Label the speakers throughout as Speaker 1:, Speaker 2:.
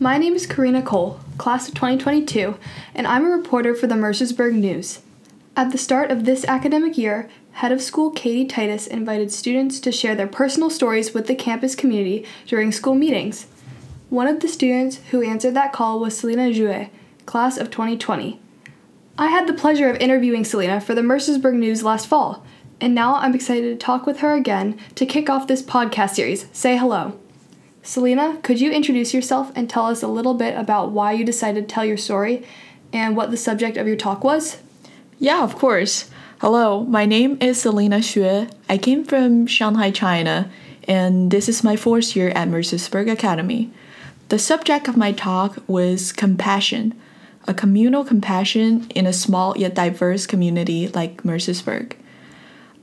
Speaker 1: My name is Karina Cole, class of 2022, and I'm a reporter for the Mercersburg News. At the start of this academic year, head of school Katie Titus invited students to share their personal stories with the campus community during school meetings. One of the students who answered that call was Selena Xue, class of 2020. I had the pleasure of interviewing Selena for the Mercersburg News last fall, and now I'm excited to talk with her again to kick off this podcast series. Say hello. Selena, could you introduce yourself and tell us a little bit about why you decided to tell your story and what the subject of your talk was?
Speaker 2: Yeah, of course. Hello, my name is Selena Xue. I came from Shanghai, China, and this is my fourth year at Mercersburg Academy. The subject of my talk was compassion a communal compassion in a small yet diverse community like Mercersburg.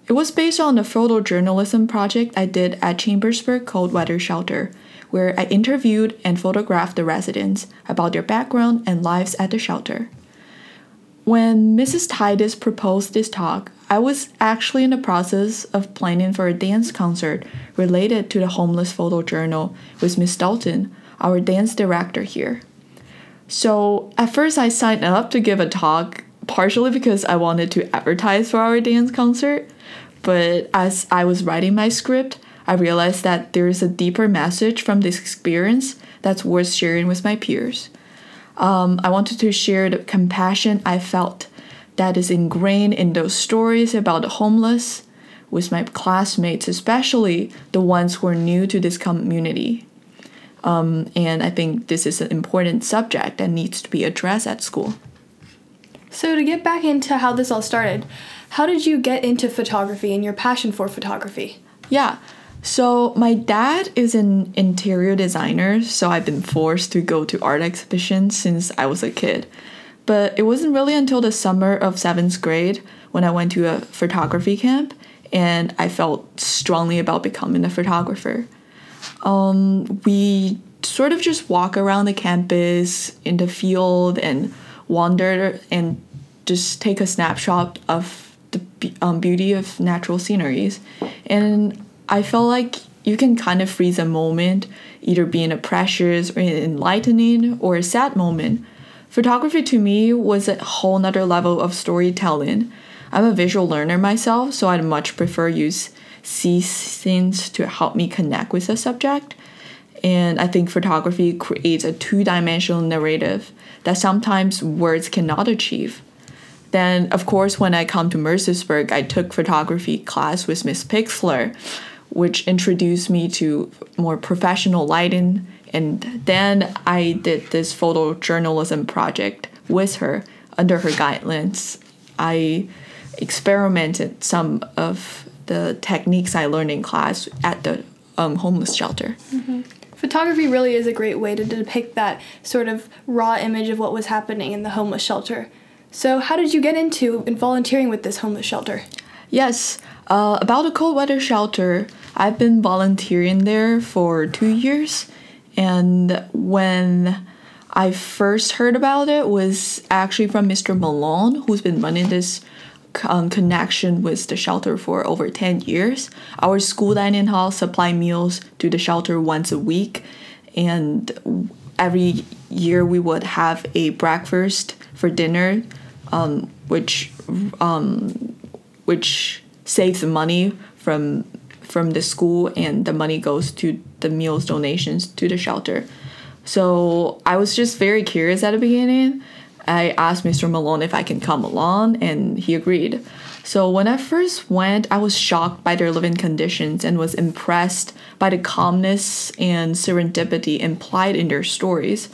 Speaker 2: It was based on a photojournalism project I did at Chambersburg Cold Weather Shelter, where I interviewed and photographed the residents about their background and lives at the shelter. When Mrs. Titus proposed this talk, I was actually in the process of planning for a dance concert related to the homeless photojournal with Miss Dalton, our dance director here. So at first, I signed up to give a talk, partially because I wanted to advertise for our dance concert. But as I was writing my script, I realized that there is a deeper message from this experience that's worth sharing with my peers. Um, I wanted to share the compassion I felt that is ingrained in those stories about the homeless with my classmates, especially the ones who are new to this community. Um, and I think this is an important subject that needs to be addressed at school.
Speaker 1: So, to get back into how this all started, how did you get into photography and your passion for photography?
Speaker 2: Yeah. So, my dad is an interior designer, so I've been forced to go to art exhibitions since I was a kid. But it wasn't really until the summer of seventh grade when I went to a photography camp and I felt strongly about becoming a photographer um, we sort of just walk around the campus in the field and wander and just take a snapshot of the um, beauty of natural sceneries. And I felt like you can kind of freeze a moment, either being a precious or an enlightening or a sad moment. Photography to me was a whole nother level of storytelling. I'm a visual learner myself, so I'd much prefer use see scenes to help me connect with the subject. And I think photography creates a two dimensional narrative that sometimes words cannot achieve. Then, of course, when I come to Mercersburg, I took photography class with Miss Pixler, which introduced me to more professional lighting. And then I did this photojournalism project with her under her guidelines. I experimented some of the techniques I learned in class at the um, homeless shelter.
Speaker 1: Mm-hmm. Photography really is a great way to depict that sort of raw image of what was happening in the homeless shelter. So, how did you get into volunteering with this homeless shelter?
Speaker 2: Yes, uh, about the cold weather shelter, I've been volunteering there for two years, and when I first heard about it was actually from Mr. Malone, who's been running this um, connection with the shelter for over 10 years. Our school dining hall supply meals to the shelter once a week, and every year we would have a breakfast for dinner, um, which um, which saves money from from the school, and the money goes to the meals donations to the shelter. So I was just very curious at the beginning I asked Mr. Malone if I can come along, and he agreed. So when I first went, I was shocked by their living conditions and was impressed by the calmness and serendipity implied in their stories.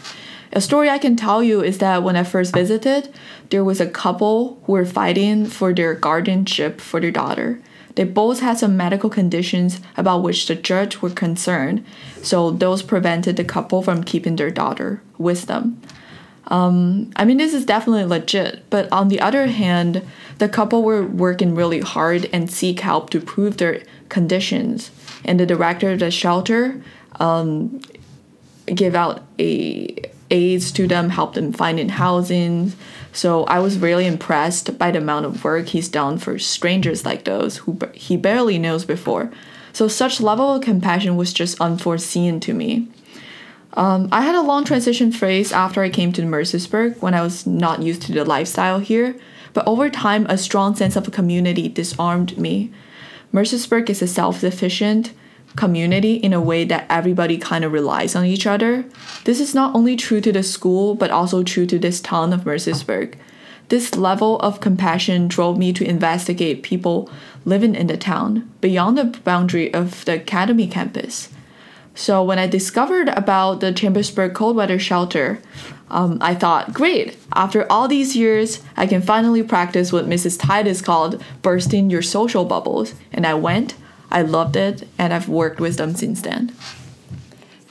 Speaker 2: A story I can tell you is that when I first visited, there was a couple who were fighting for their guardianship for their daughter. They both had some medical conditions about which the judge were concerned, so those prevented the couple from keeping their daughter with them. Um, I mean, this is definitely legit, but on the other hand, the couple were working really hard and seek help to prove their conditions. And the director of the shelter um, gave out a aids to them, help them finding housing. So I was really impressed by the amount of work he's done for strangers like those who he barely knows before. So such level of compassion was just unforeseen to me. Um, I had a long transition phase after I came to Mercersburg when I was not used to the lifestyle here, but over time, a strong sense of community disarmed me. Mercersburg is a self sufficient community in a way that everybody kind of relies on each other. This is not only true to the school, but also true to this town of Mercersburg. This level of compassion drove me to investigate people living in the town beyond the boundary of the academy campus. So when I discovered about the Chambersburg cold weather shelter, um, I thought, great, after all these years, I can finally practice what Mrs. Titus called bursting your social bubbles. And I went, I loved it, and I've worked with them since then.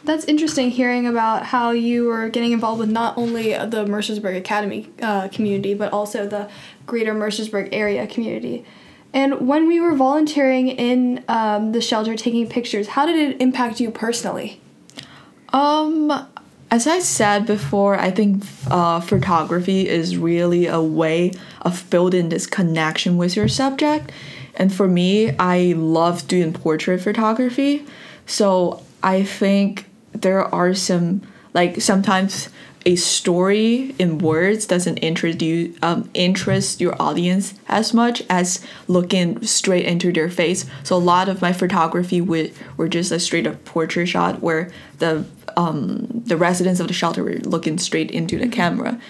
Speaker 1: That's interesting hearing about how you were getting involved with not only the Mercersburg Academy uh, community, but also the greater Mercersburg area community. And when we were volunteering in um, the shelter taking pictures, how did it impact you personally?
Speaker 2: Um, as I said before, I think uh, photography is really a way of building this connection with your subject. And for me, I love doing portrait photography. So I think there are some like sometimes a story in words doesn't introduce um, interest your audience as much as looking straight into their face. So a lot of my photography would were just a straight up portrait shot where the um, the residents of the shelter were looking straight into the camera,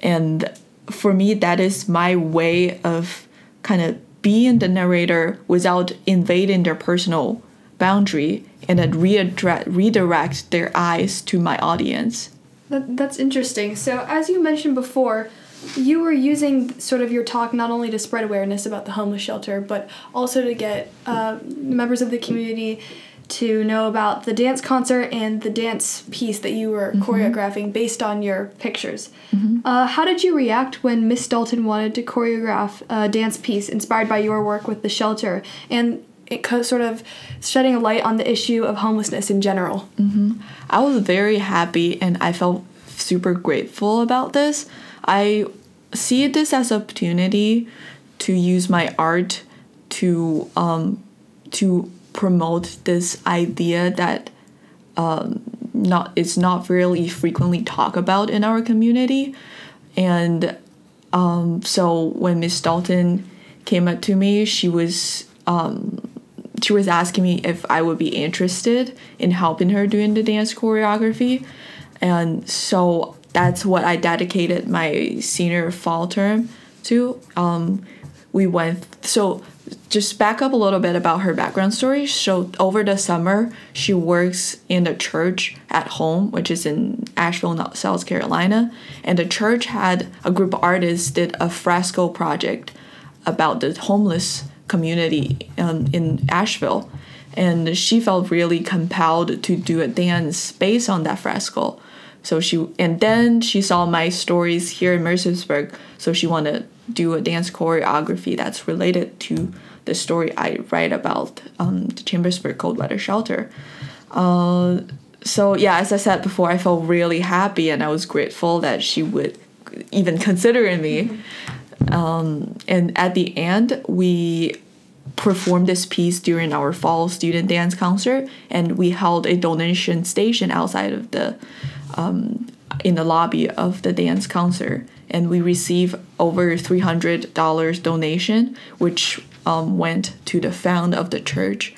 Speaker 2: and for me that is my way of kind of being the narrator without invading their personal boundary and then redirect, their eyes to my audience.
Speaker 1: That, that's interesting. So, as you mentioned before, you were using sort of your talk not only to spread awareness about the homeless shelter, but also to get uh, members of the community to know about the dance concert and the dance piece that you were mm-hmm. choreographing based on your pictures. Mm-hmm. Uh, how did you react when Miss Dalton wanted to choreograph a dance piece inspired by your work with the shelter? And it sort of shedding a light on the issue of homelessness in general.
Speaker 2: Mm-hmm. I was very happy and I felt super grateful about this. I see this as an opportunity to use my art to um, to promote this idea that um, not it's not really frequently talked about in our community, and um, so when Miss Dalton came up to me, she was um, she was asking me if I would be interested in helping her doing the dance choreography. And so that's what I dedicated my senior fall term to. Um, we went, so just back up a little bit about her background story. So over the summer, she works in the church at home, which is in Asheville, South Carolina. And the church had a group of artists did a fresco project about the homeless community um, in Asheville. And she felt really compelled to do a dance based on that fresco. So she and then she saw my stories here in Mercersburg, so she wanted do a dance choreography that's related to the story I write about um, the Chambersburg cold weather shelter. Uh, so yeah, as I said before, I felt really happy and I was grateful that she would even consider me. Mm-hmm. Um, and at the end, we performed this piece during our fall student dance concert, and we held a donation station outside of the um, in the lobby of the dance concert, and we received over three hundred dollars donation, which um, went to the fund of the church.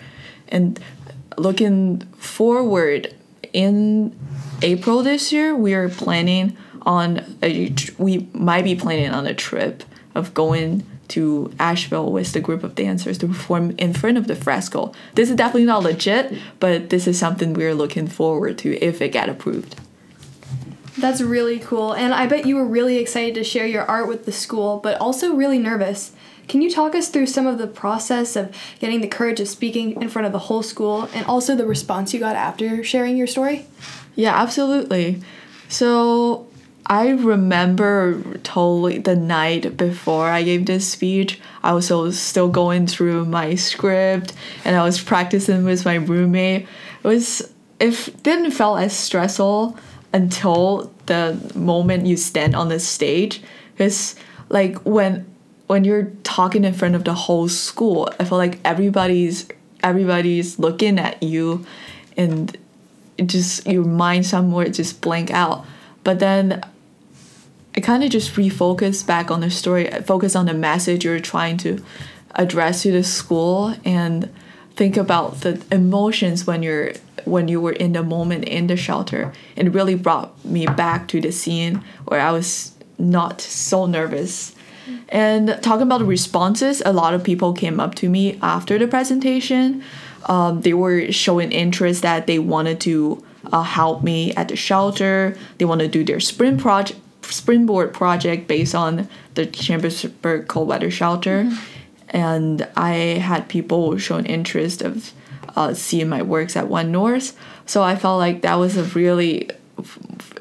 Speaker 2: And looking forward, in April this year, we are planning on a, we might be planning on a trip of going to Asheville with the group of dancers to perform in front of the fresco. This is definitely not legit, but this is something we're looking forward to if it get approved.
Speaker 1: That's really cool, and I bet you were really excited to share your art with the school, but also really nervous. Can you talk us through some of the process of getting the courage of speaking in front of the whole school and also the response you got after sharing your story?
Speaker 2: Yeah, absolutely. So, I remember totally the night before I gave this speech, I was still going through my script and I was practicing with my roommate. It was it didn't feel as stressful until the moment you stand on the stage because like when when you're talking in front of the whole school, I feel like everybody's everybody's looking at you and just your mind somewhere just blank out. But then I kind of just refocus back on the story, focus on the message you're trying to address to the school, and think about the emotions when you're when you were in the moment in the shelter. It really brought me back to the scene where I was not so nervous. And talking about the responses, a lot of people came up to me after the presentation. Um, they were showing interest that they wanted to uh, help me at the shelter. They want to do their sprint project, springboard project based on the Chambersburg cold weather shelter. Mm-hmm. And I had people showing interest of uh, seeing my works at One North. So I felt like that was a really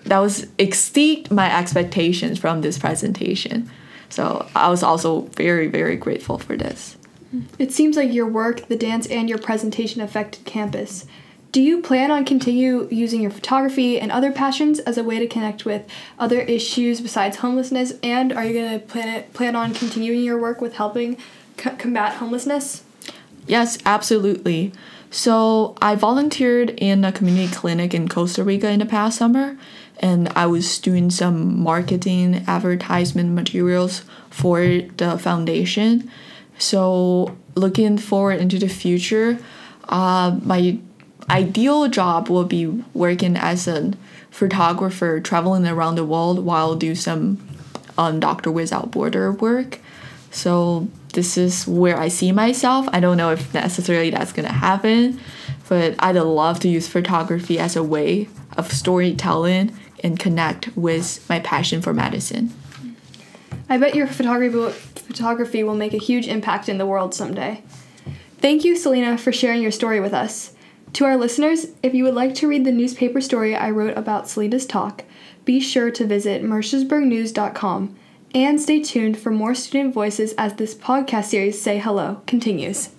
Speaker 2: that was exceed my expectations from this presentation. So I was also very very grateful for this.
Speaker 1: It seems like your work, the dance, and your presentation affected campus. Do you plan on continue using your photography and other passions as a way to connect with other issues besides homelessness? And are you going to plan it, plan on continuing your work with helping c- combat homelessness?
Speaker 2: Yes, absolutely. So I volunteered in a community clinic in Costa Rica in the past summer, and I was doing some marketing advertisement materials for the foundation. So looking forward into the future, uh, my ideal job will be working as a photographer, traveling around the world while do some um, Doctor Without Border work. So this is where I see myself. I don't know if necessarily that's gonna happen, but I'd love to use photography as a way of storytelling and connect with my passion for medicine.
Speaker 1: I bet your photography photography will make a huge impact in the world someday. Thank you, Selena, for sharing your story with us. To our listeners, if you would like to read the newspaper story I wrote about Selena's talk, be sure to visit mercersburgnews.com and stay tuned for more student voices as this podcast series, Say Hello, continues.